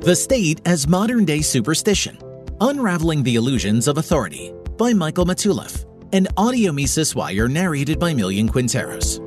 The State as Modern Day Superstition Unraveling the Illusions of Authority by Michael Matulef, an audio Mises wire narrated by Millian Quinteros.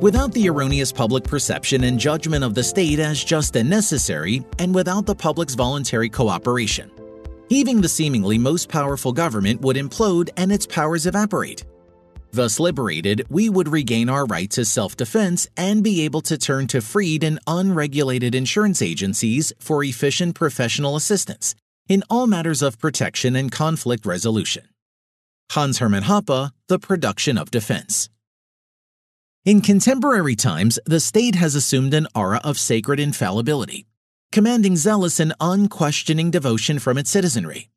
Without the erroneous public perception and judgment of the state as just and necessary, and without the public's voluntary cooperation, even the seemingly most powerful government would implode and its powers evaporate. Thus liberated, we would regain our right to self defense and be able to turn to freed and unregulated insurance agencies for efficient professional assistance in all matters of protection and conflict resolution. Hans Hermann Hoppe, The Production of Defense. In contemporary times, the state has assumed an aura of sacred infallibility, commanding zealous and unquestioning devotion from its citizenry.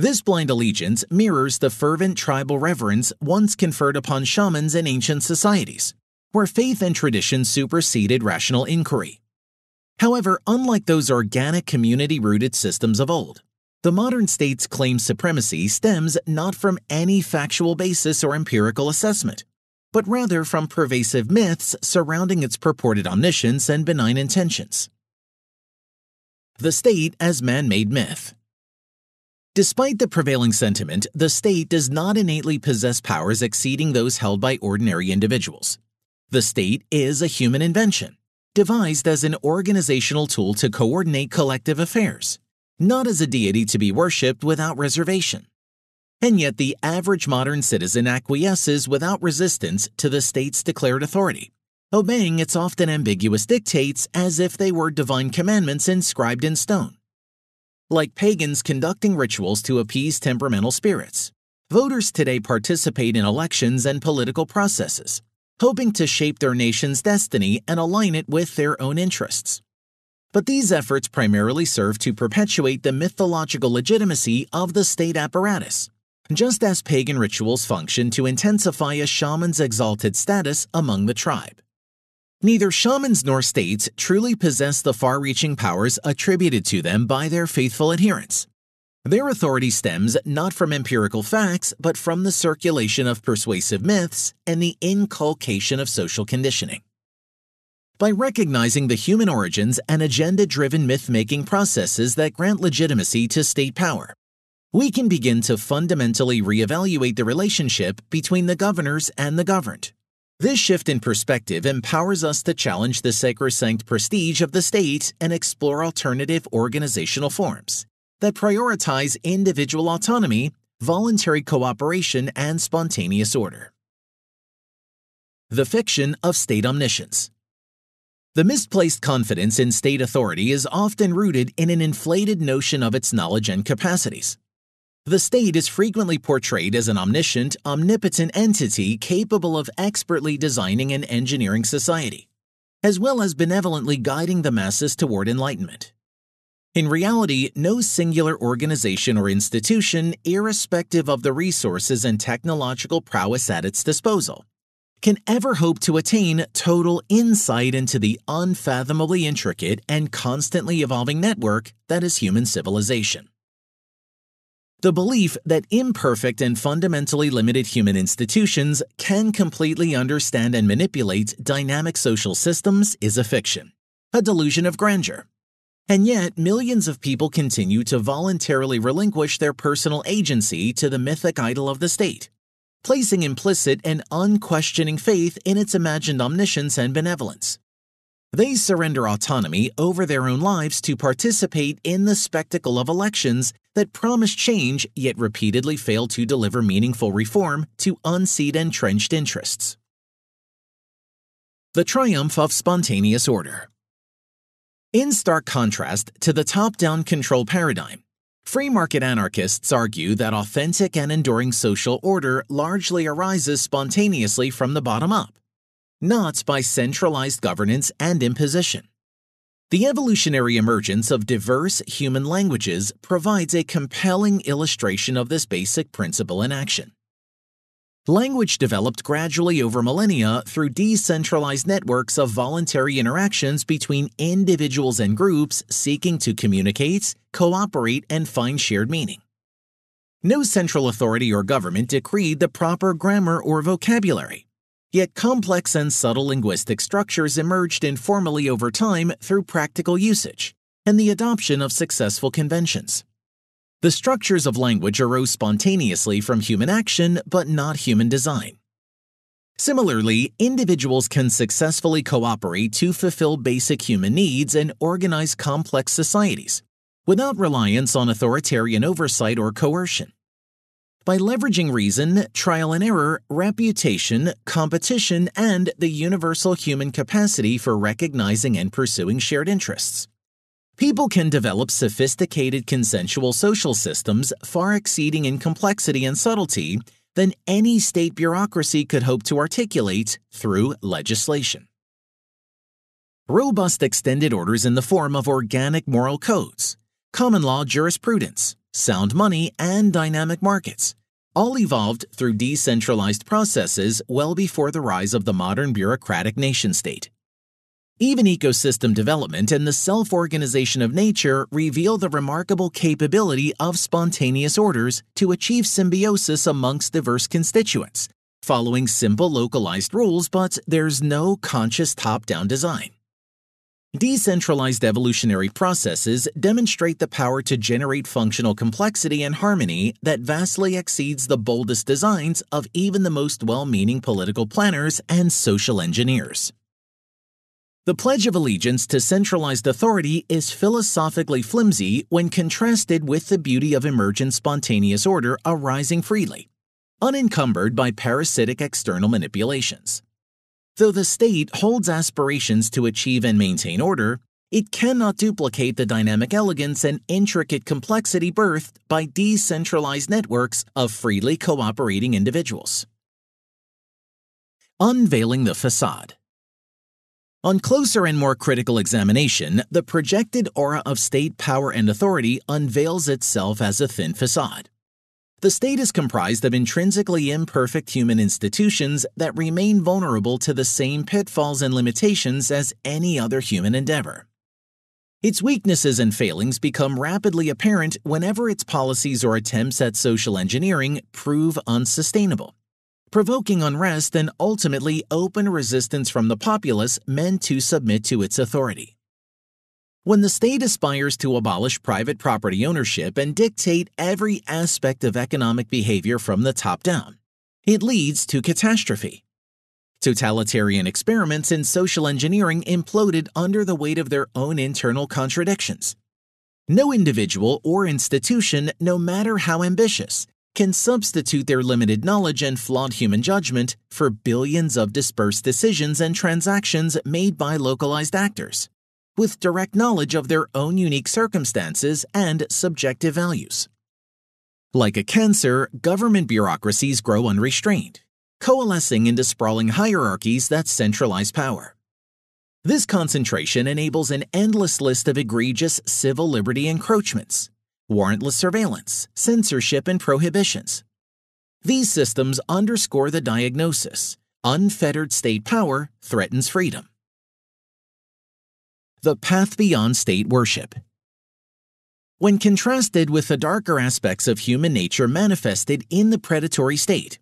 This blind allegiance mirrors the fervent tribal reverence once conferred upon shamans in ancient societies, where faith and tradition superseded rational inquiry. However, unlike those organic community rooted systems of old, the modern state's claim supremacy stems not from any factual basis or empirical assessment, but rather from pervasive myths surrounding its purported omniscience and benign intentions. The state as man made myth. Despite the prevailing sentiment, the state does not innately possess powers exceeding those held by ordinary individuals. The state is a human invention, devised as an organizational tool to coordinate collective affairs, not as a deity to be worshipped without reservation. And yet, the average modern citizen acquiesces without resistance to the state's declared authority, obeying its often ambiguous dictates as if they were divine commandments inscribed in stone like pagans conducting rituals to appease temperamental spirits. Voters today participate in elections and political processes, hoping to shape their nation's destiny and align it with their own interests. But these efforts primarily serve to perpetuate the mythological legitimacy of the state apparatus, just as pagan rituals function to intensify a shaman's exalted status among the tribe. Neither shamans nor states truly possess the far reaching powers attributed to them by their faithful adherents. Their authority stems not from empirical facts, but from the circulation of persuasive myths and the inculcation of social conditioning. By recognizing the human origins and agenda driven myth making processes that grant legitimacy to state power, we can begin to fundamentally reevaluate the relationship between the governors and the governed. This shift in perspective empowers us to challenge the sacrosanct prestige of the state and explore alternative organizational forms that prioritize individual autonomy, voluntary cooperation, and spontaneous order. The fiction of state omniscience. The misplaced confidence in state authority is often rooted in an inflated notion of its knowledge and capacities. The state is frequently portrayed as an omniscient, omnipotent entity capable of expertly designing and engineering society, as well as benevolently guiding the masses toward enlightenment. In reality, no singular organization or institution, irrespective of the resources and technological prowess at its disposal, can ever hope to attain total insight into the unfathomably intricate and constantly evolving network that is human civilization. The belief that imperfect and fundamentally limited human institutions can completely understand and manipulate dynamic social systems is a fiction, a delusion of grandeur. And yet, millions of people continue to voluntarily relinquish their personal agency to the mythic idol of the state, placing implicit and unquestioning faith in its imagined omniscience and benevolence. They surrender autonomy over their own lives to participate in the spectacle of elections that promise change yet repeatedly fail to deliver meaningful reform to unseat entrenched interests. The triumph of spontaneous order. In stark contrast to the top down control paradigm, free market anarchists argue that authentic and enduring social order largely arises spontaneously from the bottom up not by centralized governance and imposition. The evolutionary emergence of diverse human languages provides a compelling illustration of this basic principle in action. Language developed gradually over millennia through decentralized networks of voluntary interactions between individuals and groups seeking to communicate, cooperate, and find shared meaning. No central authority or government decreed the proper grammar or vocabulary. Yet complex and subtle linguistic structures emerged informally over time through practical usage, and the adoption of successful conventions. The structures of language arose spontaneously from human action but not human design. Similarly, individuals can successfully cooperate to fulfill basic human needs and organize complex societies without reliance on authoritarian oversight or coercion. By leveraging reason, trial and error, reputation, competition, and the universal human capacity for recognizing and pursuing shared interests. People can develop sophisticated consensual social systems far exceeding in complexity and subtlety than any state bureaucracy could hope to articulate through legislation. Robust extended orders in the form of organic moral codes, common law jurisprudence, sound money, and dynamic markets all evolved through decentralized processes well before the rise of the modern bureaucratic nation state. Even ecosystem development and the self organization of nature reveal the remarkable capability of spontaneous orders to achieve symbiosis amongst diverse constituents, following simple localized rules, but there's no conscious top down design. Decentralized evolutionary processes demonstrate the power to generate functional complexity and harmony that vastly exceeds the boldest designs of even the most well meaning political planners and social engineers. The Pledge of Allegiance to centralized authority is philosophically flimsy when contrasted with the beauty of emergent spontaneous order arising freely, unencumbered by parasitic external manipulations. Though the state holds aspirations to achieve and maintain order, it cannot duplicate the dynamic elegance and intricate complexity birthed by decentralized networks of freely cooperating individuals. Unveiling the Facade on closer and more critical examination, the projected aura of state power and authority unveils itself as a thin facade. The state is comprised of intrinsically imperfect human institutions that remain vulnerable to the same pitfalls and limitations as any other human endeavor. Its weaknesses and failings become rapidly apparent whenever its policies or attempts at social engineering prove unsustainable provoking unrest and ultimately open resistance from the populace meant to submit to its authority. When the state aspires to abolish private property ownership and dictate every aspect of economic behavior from the top down, it leads to catastrophe. Totalitarian experiments in social engineering imploded under the weight of their own internal contradictions. No individual or institution, no matter how ambitious, can substitute their limited knowledge and flawed human judgment for billions of dispersed decisions and transactions made by localized actors, with direct knowledge of their own unique circumstances and subjective values. Like a cancer, government bureaucracies grow unrestrained, coalescing into sprawling hierarchies that centralize power. This concentration enables an endless list of egregious civil liberty encroachments, warrantless surveillance, censorship, and prohibitions. These systems underscore the diagnosis unfettered state power threatens freedom. The path beyond state worship. When contrasted with the darker aspects of human nature manifested in the predatory state,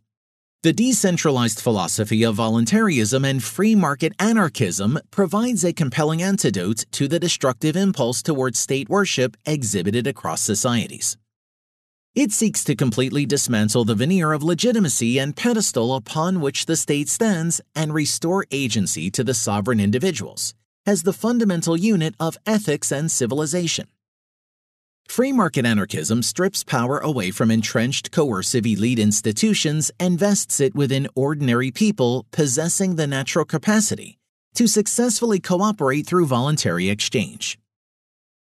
the decentralized philosophy of voluntarism and free market anarchism provides a compelling antidote to the destructive impulse towards state worship exhibited across societies. It seeks to completely dismantle the veneer of legitimacy and pedestal upon which the state stands and restore agency to the sovereign individuals as the fundamental unit of ethics and civilization. Free market anarchism strips power away from entrenched coercive elite institutions and vests it within ordinary people possessing the natural capacity to successfully cooperate through voluntary exchange.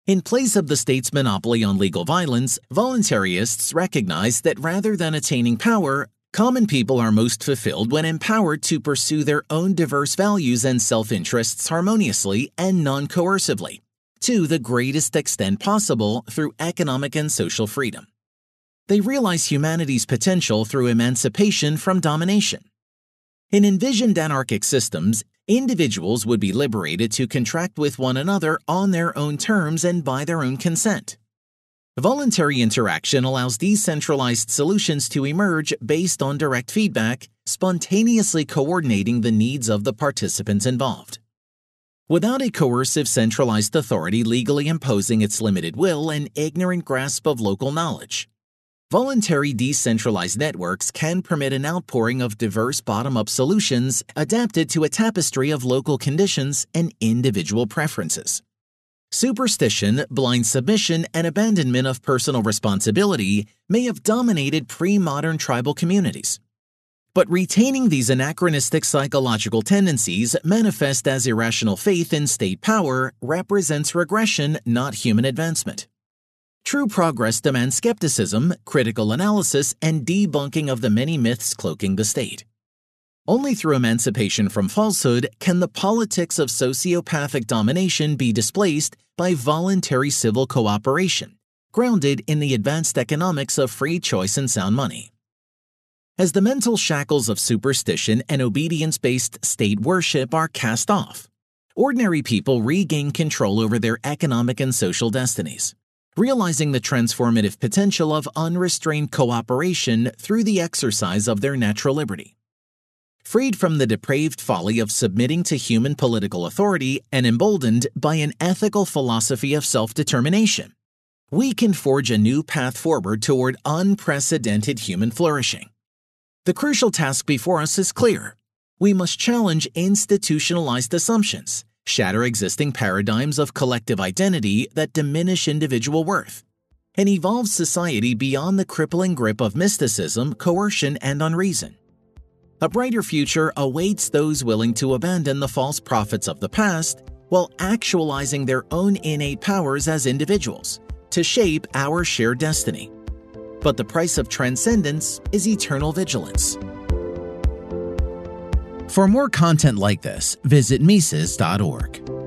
In place of the state's monopoly on legal violence, voluntarists recognize that rather than attaining power, common people are most fulfilled when empowered to pursue their own diverse values and self interests harmoniously and non coercively to the greatest extent possible through economic and social freedom. They realize humanity's potential through emancipation from domination. In envisioned anarchic systems, individuals would be liberated to contract with one another on their own terms and by their own consent. Voluntary interaction allows decentralized solutions to emerge based on direct feedback, spontaneously coordinating the needs of the participants involved. Without a coercive centralized authority legally imposing its limited will and ignorant grasp of local knowledge. Voluntary decentralized networks can permit an outpouring of diverse bottom up solutions adapted to a tapestry of local conditions and individual preferences. Superstition, blind submission, and abandonment of personal responsibility may have dominated pre modern tribal communities. But retaining these anachronistic psychological tendencies manifest as irrational faith in state power represents regression, not human advancement. True progress demands skepticism, critical analysis, and debunking of the many myths cloaking the state. Only through emancipation from falsehood can the politics of sociopathic domination be displaced by voluntary civil cooperation, grounded in the advanced economics of free choice and sound money. As the mental shackles of superstition and obedience based state worship are cast off, ordinary people regain control over their economic and social destinies, realizing the transformative potential of unrestrained cooperation through the exercise of their natural liberty. Freed from the depraved folly of submitting to human political authority and emboldened by an ethical philosophy of self determination, we can forge a new path forward toward unprecedented human flourishing. The crucial task before us is clear. We must challenge institutionalized assumptions, shatter existing paradigms of collective identity that diminish individual worth, and evolve society beyond the crippling grip of mysticism, coercion, and unreason. A brighter future awaits those willing to abandon the false prophets of the past while actualizing their own innate powers as individuals to shape our shared destiny but the price of transcendence is eternal vigilance. For more content like this, visit Mises.org.